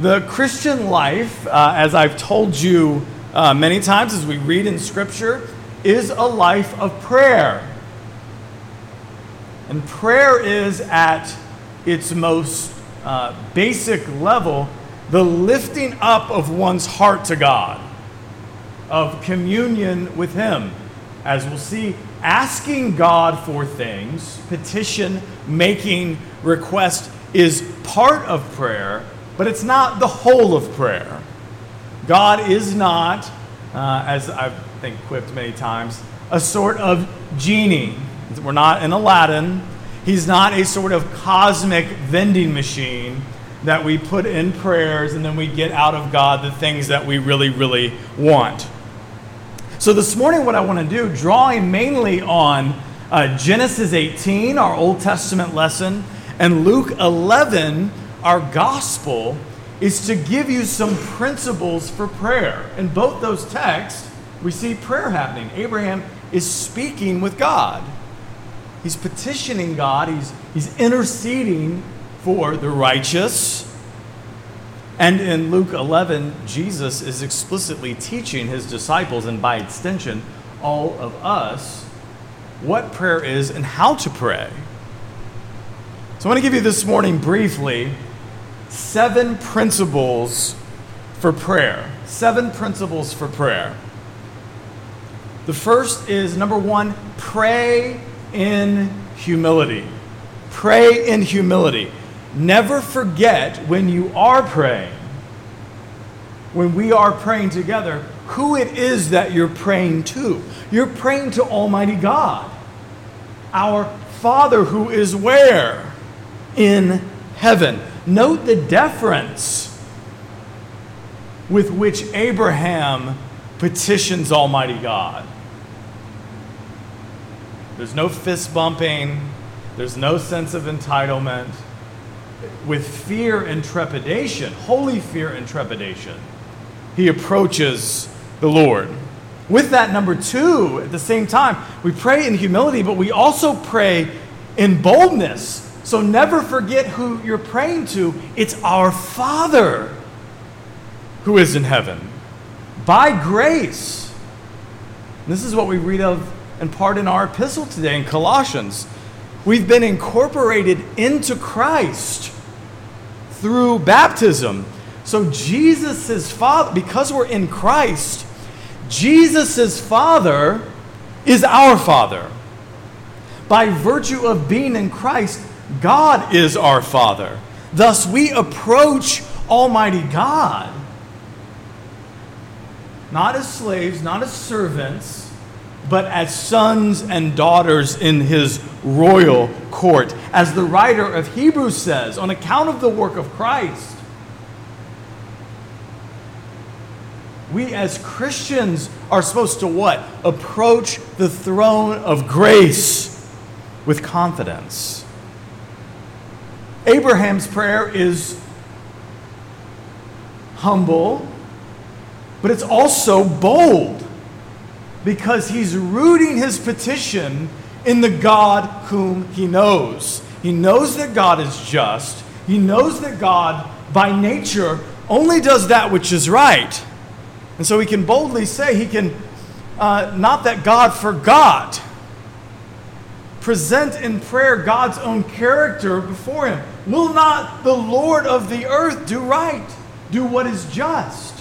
the Christian life, uh, as I've told you uh, many times as we read in Scripture, is a life of prayer. And prayer is at its most uh, basic level the lifting up of one's heart to God, of communion with Him. As we'll see, asking God for things, petition, making request is part of prayer, but it's not the whole of prayer. God is not, uh, as I've think quipped many times, a sort of genie. We're not in Aladdin. He's not a sort of cosmic vending machine that we put in prayers and then we get out of God the things that we really, really want. So, this morning, what I want to do, drawing mainly on uh, Genesis 18, our Old Testament lesson, and Luke 11, our gospel, is to give you some principles for prayer. In both those texts, we see prayer happening. Abraham is speaking with God. He's petitioning God, he's, he's interceding for the righteous. And in Luke 11, Jesus is explicitly teaching his disciples, and by extension, all of us, what prayer is and how to pray. So I want to give you this morning briefly seven principles for prayer. Seven principles for prayer. The first is number one, pray in humility. Pray in humility. Never forget when you are praying, when we are praying together, who it is that you're praying to. You're praying to Almighty God, our Father who is where? In heaven. Note the deference with which Abraham petitions Almighty God. There's no fist bumping, there's no sense of entitlement with fear and trepidation, holy fear and trepidation, he approaches the Lord. With that, number two, at the same time, we pray in humility, but we also pray in boldness. So never forget who you're praying to. It's our Father who is in heaven. By grace. This is what we read of in part in our epistle today in Colossians. We've been incorporated into Christ through baptism. So Jesus' father, because we're in Christ, Jesus' father is our father. By virtue of being in Christ, God is our father. Thus, we approach Almighty God not as slaves, not as servants but as sons and daughters in his royal court. As the writer of Hebrews says, on account of the work of Christ, we as Christians are supposed to what? Approach the throne of grace with confidence. Abraham's prayer is humble, but it's also bold because he's rooting his petition in the God whom he knows. He knows that God is just. He knows that God, by nature, only does that which is right. And so he can boldly say, he can, uh, not that God forgot, present in prayer God's own character before him. Will not the Lord of the earth do right, do what is just?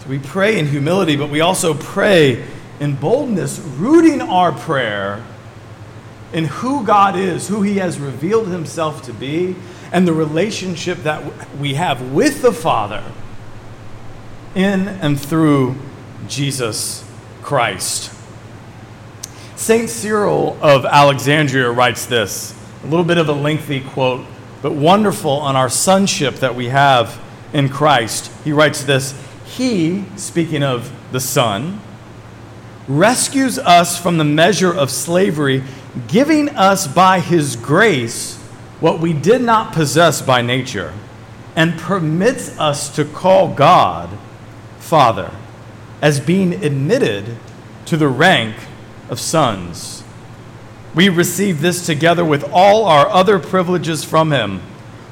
So we pray in humility, but we also pray in boldness, rooting our prayer in who God is, who He has revealed Himself to be, and the relationship that we have with the Father in and through Jesus Christ. St. Cyril of Alexandria writes this, a little bit of a lengthy quote, but wonderful on our sonship that we have in Christ. He writes this he, speaking of the Son, rescues us from the measure of slavery, giving us by His grace what we did not possess by nature, and permits us to call God Father, as being admitted to the rank of sons. We receive this together with all our other privileges from Him.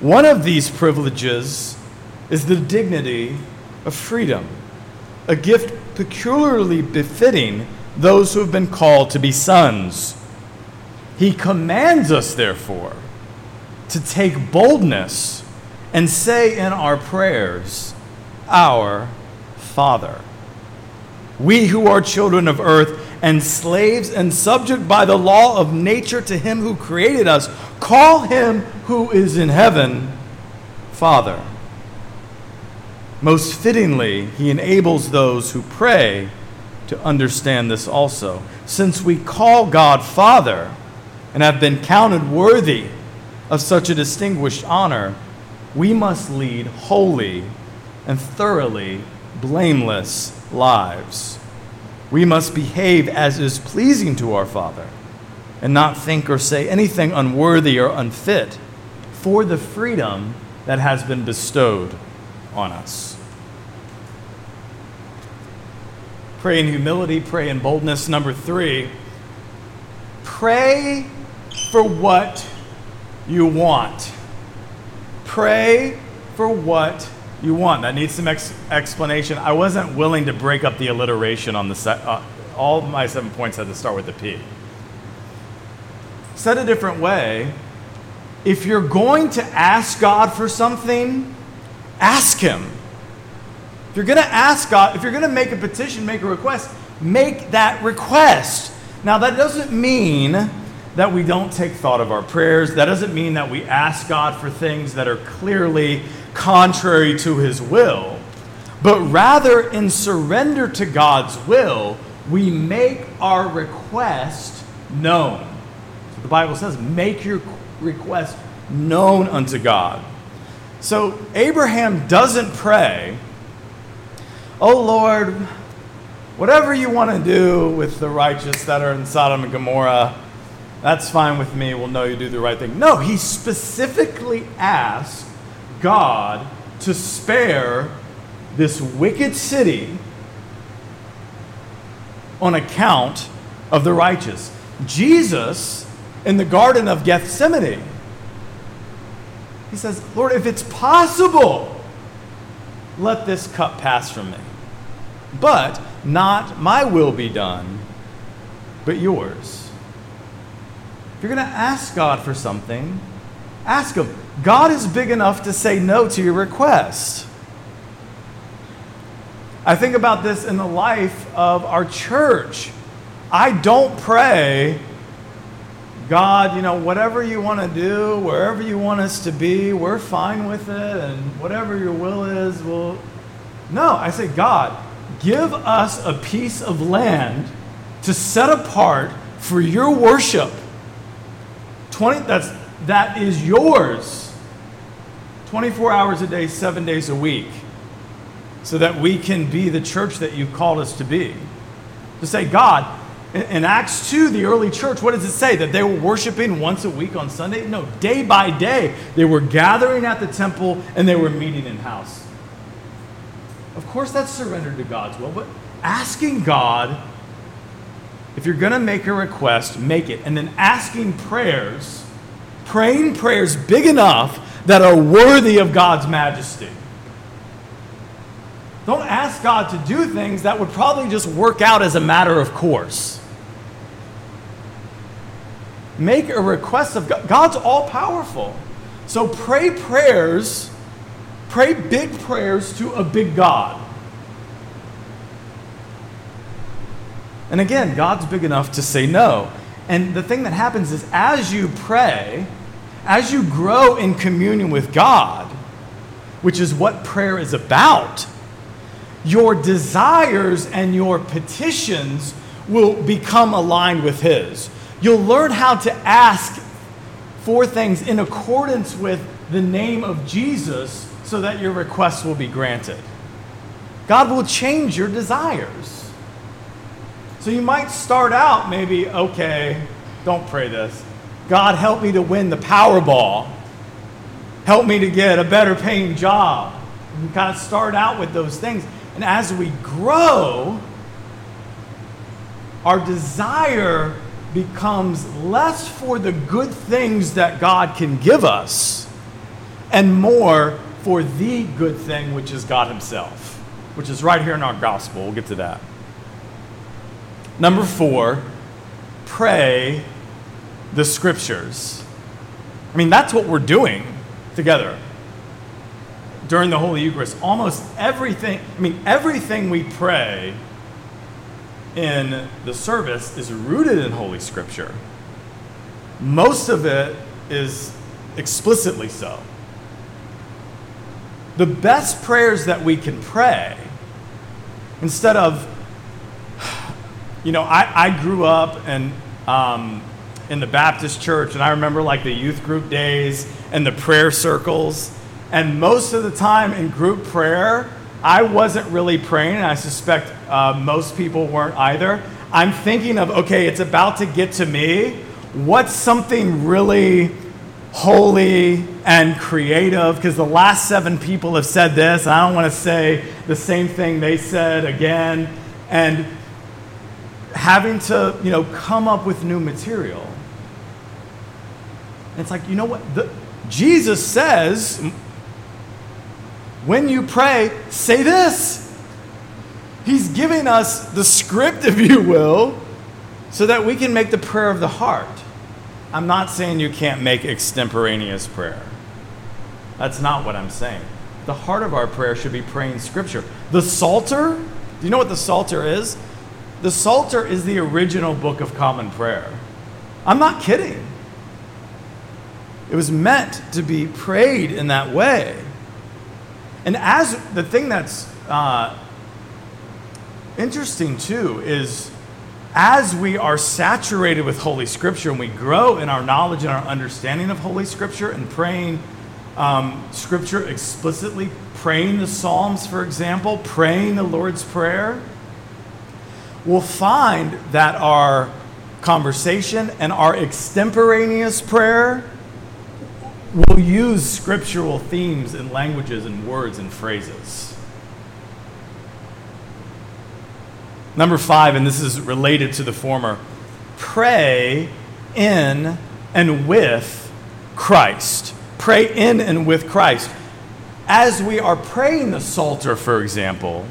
One of these privileges is the dignity of freedom, a gift peculiarly befitting those who have been called to be sons. He commands us, therefore, to take boldness and say in our prayers, Our Father. We who are children of earth and slaves and subject by the law of nature to him who created us, call him who is in heaven Father. Most fittingly, he enables those who pray to understand this also. Since we call God Father and have been counted worthy of such a distinguished honor, we must lead holy and thoroughly blameless lives. We must behave as is pleasing to our Father and not think or say anything unworthy or unfit for the freedom that has been bestowed on us. Pray in humility, pray in boldness. Number three, pray for what you want. Pray for what you want. That needs some ex- explanation. I wasn't willing to break up the alliteration on the set. Uh, all my seven points had to start with the P. Said a different way, if you're going to ask God for something, ask Him. If you're going to ask God, if you're going to make a petition, make a request, make that request. Now, that doesn't mean that we don't take thought of our prayers. That doesn't mean that we ask God for things that are clearly contrary to his will, but rather in surrender to God's will, we make our request known. So the Bible says, make your request known unto God. So Abraham doesn't pray, Oh Lord, whatever you want to do with the righteous that are in Sodom and Gomorrah, that's fine with me. We'll know you do the right thing. No, he specifically asked God to spare this wicked city on account of the righteous. Jesus, in the Garden of Gethsemane, he says, Lord, if it's possible, let this cup pass from me. But not my will be done, but yours If you're going to ask God for something, ask Him. God is big enough to say no to your request. I think about this in the life of our church. I don't pray, God, you know, whatever you want to do, wherever you want us to be, we're fine with it, and whatever your will is, we'll. No, I say, God, give us a piece of land to set apart for your worship. 20 that's that is yours. 24 hours a day 7 days a week. So that we can be the church that you called us to be. To say god in acts 2 the early church what does it say? That they were worshiping once a week on sunday? No day by day they were gathering at the temple and they were meeting in house. Of course that's surrendered to god's will but asking god if you're going to make a request, make it. And then asking prayers, praying prayers big enough that are worthy of God's majesty. Don't ask God to do things that would probably just work out as a matter of course. Make a request of God. God's all powerful. So pray prayers, pray big prayers to a big God. And again, God's big enough to say no. And the thing that happens is as you pray, as you grow in communion with God, which is what prayer is about, your desires and your petitions will become aligned with His. You'll learn how to ask for things in accordance with the name of Jesus so that your requests will be granted. God will change your desires. So you might start out maybe, okay, don't pray this. God, help me to win the Powerball. Help me to get a better paying job. We kind of start out with those things. And as we grow, our desire becomes less for the good things that God can give us and more for the good thing, which is God Himself, which is right here in our gospel. We'll get to that. Number four, pray the scriptures. I mean, that's what we're doing together during the Holy Eucharist. Almost everything, I mean, everything we pray in the service is rooted in Holy Scripture. Most of it is explicitly so. The best prayers that we can pray, instead of, you know, I, I grew up and um, in the Baptist church, and I remember like the youth group days and the prayer circles. And most of the time in group prayer, I wasn't really praying, and I suspect uh, most people weren't either. I'm thinking of, okay, it's about to get to me. What's something really holy and creative? Because the last seven people have said this, and I don't want to say the same thing they said again. And having to, you know, come up with new material. It's like, you know what? The, Jesus says, when you pray, say this. He's giving us the script, if you will, so that we can make the prayer of the heart. I'm not saying you can't make extemporaneous prayer. That's not what I'm saying. The heart of our prayer should be praying scripture. The Psalter, do you know what the Psalter is? The Psalter is the original book of common prayer. I'm not kidding. It was meant to be prayed in that way. And as the thing that's uh, interesting too is as we are saturated with Holy Scripture and we grow in our knowledge and our understanding of Holy Scripture and praying um, Scripture explicitly, praying the Psalms, for example, praying the Lord's Prayer, we'll find that our conversation and our extemporaneous prayer will use scriptural themes and languages and words and phrases. Number five, and this is related to the former pray in and with Christ. Pray in and with Christ. As we are praying the Psalter, for example,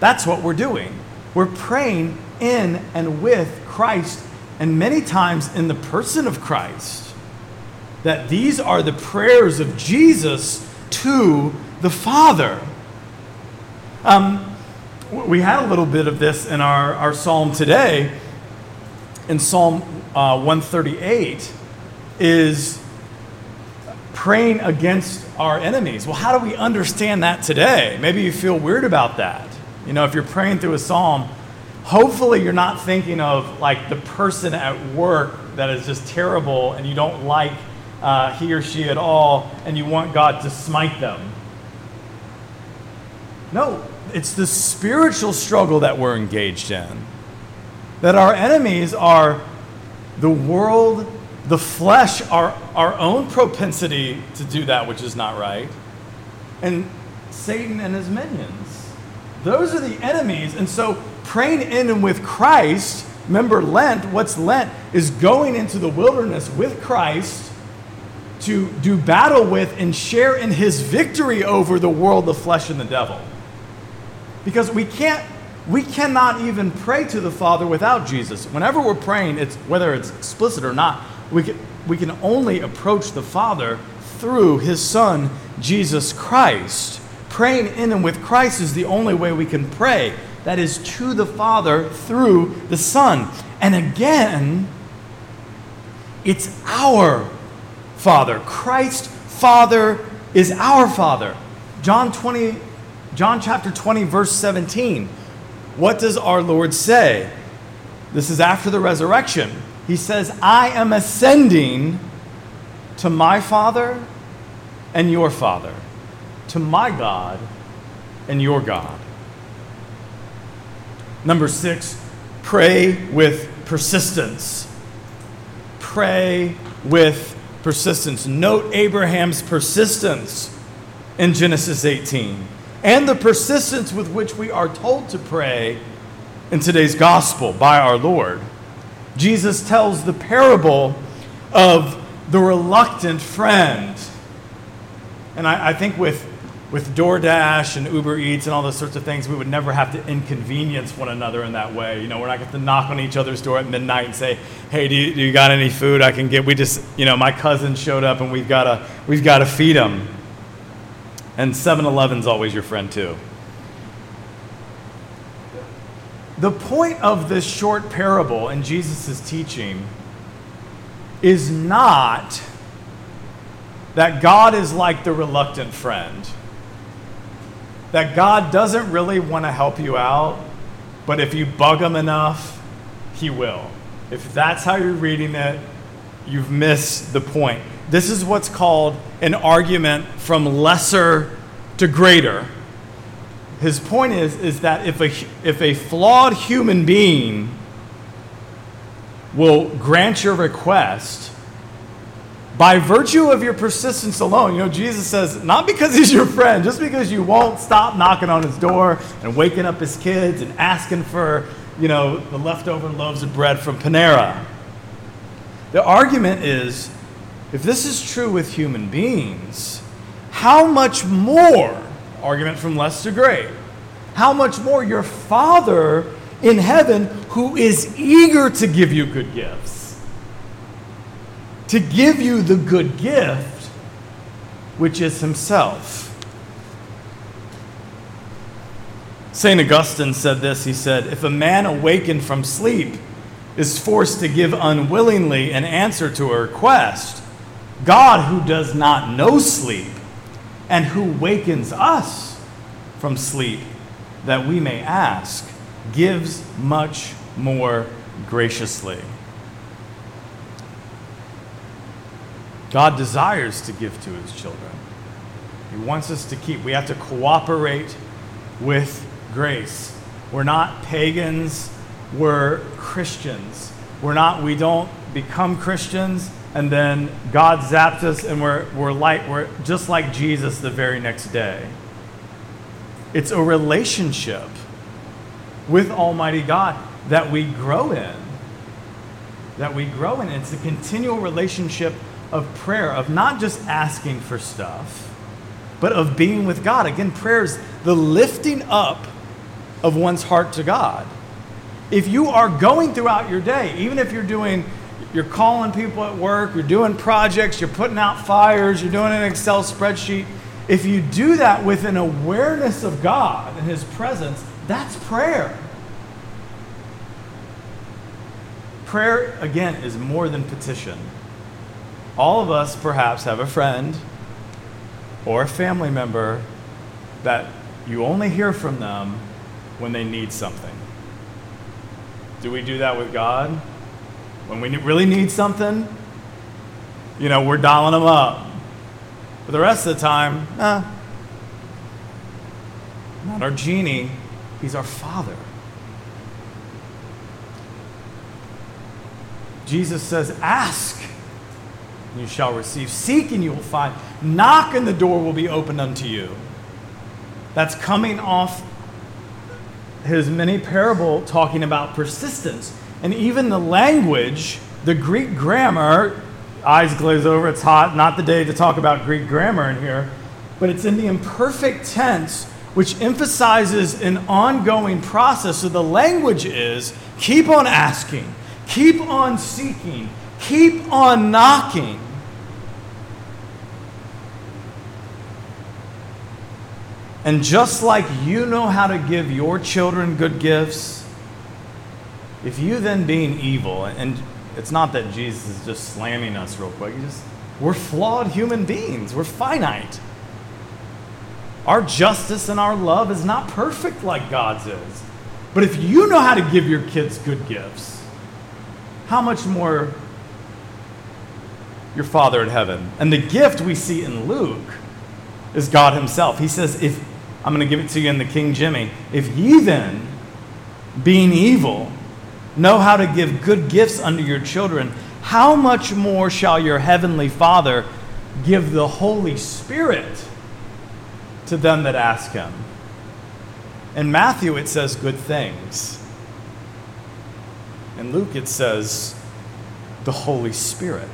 that's what we're doing. We're praying in and with Christ, and many times in the person of Christ that these are the prayers of Jesus to the Father. Um, we had a little bit of this in our, our psalm today. In Psalm uh, 138, is praying against our enemies. Well, how do we understand that today? Maybe you feel weird about that. You know, if you're praying through a psalm, hopefully you're not thinking of like the person at work that is just terrible and you don't like uh, he or she at all, and you want God to smite them. No, it's the spiritual struggle that we're engaged in. That our enemies are the world, the flesh, our, our own propensity to do that which is not right, and Satan and his minions. Those are the enemies. And so praying in and with Christ, remember Lent, what's Lent? Is going into the wilderness with Christ to do battle with and share in his victory over the world, the flesh, and the devil. Because we can't, we cannot even pray to the Father without Jesus. Whenever we're praying, it's whether it's explicit or not, we can, we can only approach the Father through his Son, Jesus Christ. Praying in and with Christ is the only way we can pray. That is to the Father through the Son. And again, it's our Father. Christ Father is our Father. John 20 John chapter 20 verse 17. What does our Lord say? This is after the resurrection. He says, "I am ascending to my Father and your Father, to my God and your God." Number 6, pray with persistence. Pray with persistence. Note Abraham's persistence in Genesis 18 and the persistence with which we are told to pray in today's gospel by our Lord. Jesus tells the parable of the reluctant friend. And I, I, think with, with DoorDash and Uber Eats and all those sorts of things, we would never have to inconvenience one another in that way. You know, we're not going to knock on each other's door at midnight and say, hey, do you, do you got any food I can get? We just, you know, my cousin showed up and we've got to, we've got to feed him. And 7 Eleven's always your friend, too. The point of this short parable in Jesus' teaching is not that God is like the reluctant friend, that God doesn't really want to help you out, but if you bug him enough, he will. If that's how you're reading it, you've missed the point. This is what's called an argument from lesser to greater his point is, is that if a, if a flawed human being will grant your request, by virtue of your persistence alone, you know, Jesus says, not because he's your friend, just because you won't stop knocking on his door and waking up his kids and asking for, you know, the leftover loaves of bread from Panera. The argument is if this is true with human beings, how much more argument from less to great. How much more your Father in heaven, who is eager to give you good gifts, to give you the good gift, which is Himself. St. Augustine said this He said, If a man awakened from sleep is forced to give unwillingly an answer to a request, God, who does not know sleep, and who wakens us from sleep that we may ask, gives much more graciously. God desires to give to his children. He wants us to keep. We have to cooperate with grace. We're not pagans, we're Christians. We're not, we don't become Christians and then God zaps us and we're, we're, like, we're just like Jesus the very next day. It's a relationship with Almighty God that we grow in. That we grow in. It's a continual relationship of prayer, of not just asking for stuff, but of being with God. Again, prayer is the lifting up of one's heart to God. If you are going throughout your day, even if you're doing you're calling people at work, you're doing projects, you're putting out fires, you're doing an Excel spreadsheet. If you do that with an awareness of God and His presence, that's prayer. Prayer, again, is more than petition. All of us perhaps have a friend or a family member that you only hear from them when they need something. Do we do that with God? When we really need something, you know, we're dialing them up. But the rest of the time, eh, not our genie, he's our father. Jesus says, Ask, you shall receive. Seek, and you will find. Knock, and the door will be opened unto you. That's coming off his many parable talking about persistence. And even the language, the Greek grammar, eyes glaze over, it's hot, not the day to talk about Greek grammar in here, but it's in the imperfect tense, which emphasizes an ongoing process. So the language is keep on asking, keep on seeking, keep on knocking. And just like you know how to give your children good gifts, if you then being evil, and it's not that Jesus is just slamming us real quick, just we're flawed human beings. We're finite. Our justice and our love is not perfect like God's is. But if you know how to give your kids good gifts, how much more your Father in heaven? And the gift we see in Luke is God Himself. He says, if I'm going to give it to you in the King Jimmy, if ye then, being evil, know how to give good gifts unto your children, how much more shall your heavenly Father give the Holy Spirit to them that ask him? In Matthew, it says good things. In Luke, it says the Holy Spirit.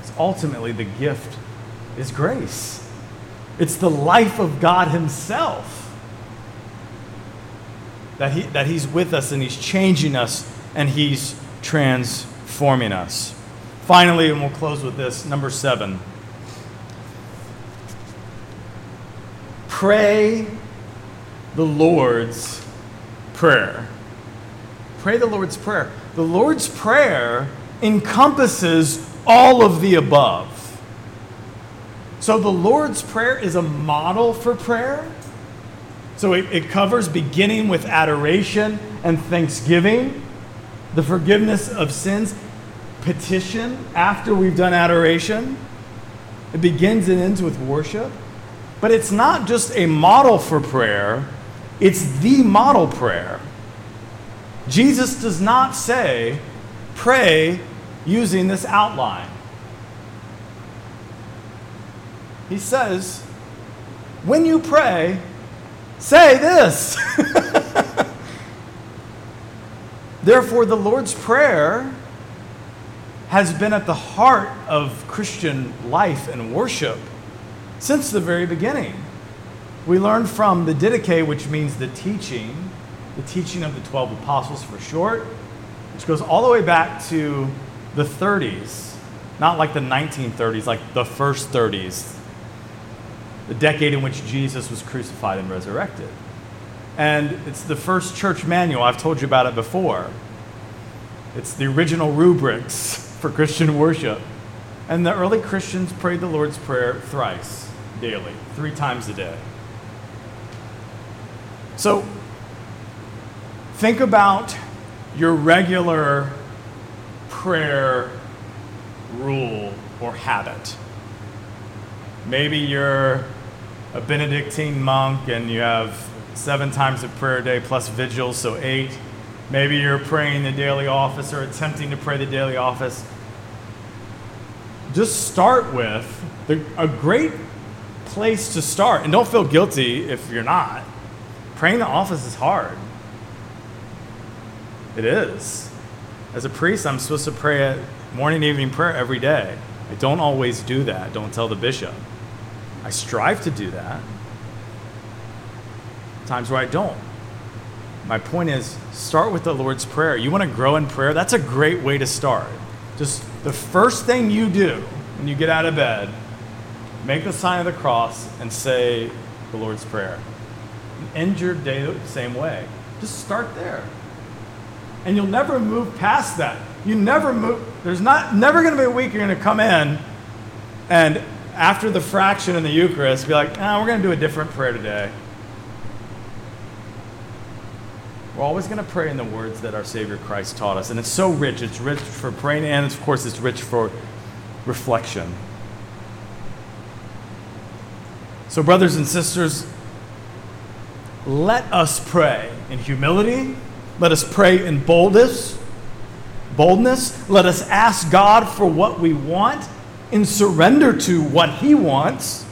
It's ultimately the gift is grace. It's the life of God Himself. That, he, that He's with us and He's changing us and He's transforming us. Finally, and we'll close with this number seven pray the Lord's Prayer. Pray the Lord's Prayer. The Lord's Prayer encompasses all of the above. So the Lord's Prayer is a model for prayer. So it, it covers beginning with adoration and thanksgiving, the forgiveness of sins, petition after we've done adoration. It begins and ends with worship. But it's not just a model for prayer, it's the model prayer. Jesus does not say, pray using this outline. He says, when you pray, say this. Therefore, the Lord's Prayer has been at the heart of Christian life and worship since the very beginning. We learn from the Didache, which means the teaching, the teaching of the 12 apostles for short, which goes all the way back to the 30s, not like the 1930s, like the first 30s, the decade in which Jesus was crucified and resurrected. And it's the first church manual. I've told you about it before. It's the original rubrics for Christian worship. And the early Christians prayed the Lord's Prayer thrice daily, three times a day. So think about your regular prayer rule or habit. Maybe you're a Benedictine monk and you have seven times of prayer a day plus vigils, so eight. Maybe you're praying the daily office or attempting to pray the daily office. Just start with the, a great place to start. And don't feel guilty if you're not. Praying the office is hard. It is. As a priest, I'm supposed to pray at morning evening prayer every day. I don't always do that. Don't tell the bishop. I strive to do that. Times where I don't. My point is start with the Lord's Prayer. You want to grow in prayer? That's a great way to start. Just the first thing you do when you get out of bed make the sign of the cross and say the Lord's Prayer. End your day the same way. Just start there. And you'll never move past that. You never move, there's not never gonna be a week you're gonna come in and after the fraction in the Eucharist, be like, ah, we're gonna do a different prayer today. We're always going to pray in the words that our Savior Christ taught us. And it's so rich. It's rich for praying, and of course, it's rich for reflection. So, brothers and sisters, let us pray in humility. Let us pray in boldness. Boldness. Let us ask God for what we want in surrender to what He wants.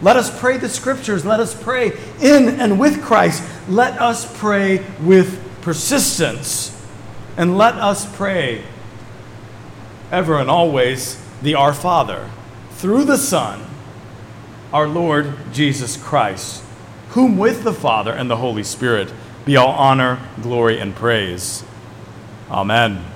Let us pray the scriptures. Let us pray in and with Christ. Let us pray with persistence. And let us pray ever and always the Our Father through the Son our Lord Jesus Christ, whom with the Father and the Holy Spirit be all honor, glory, and praise. Amen.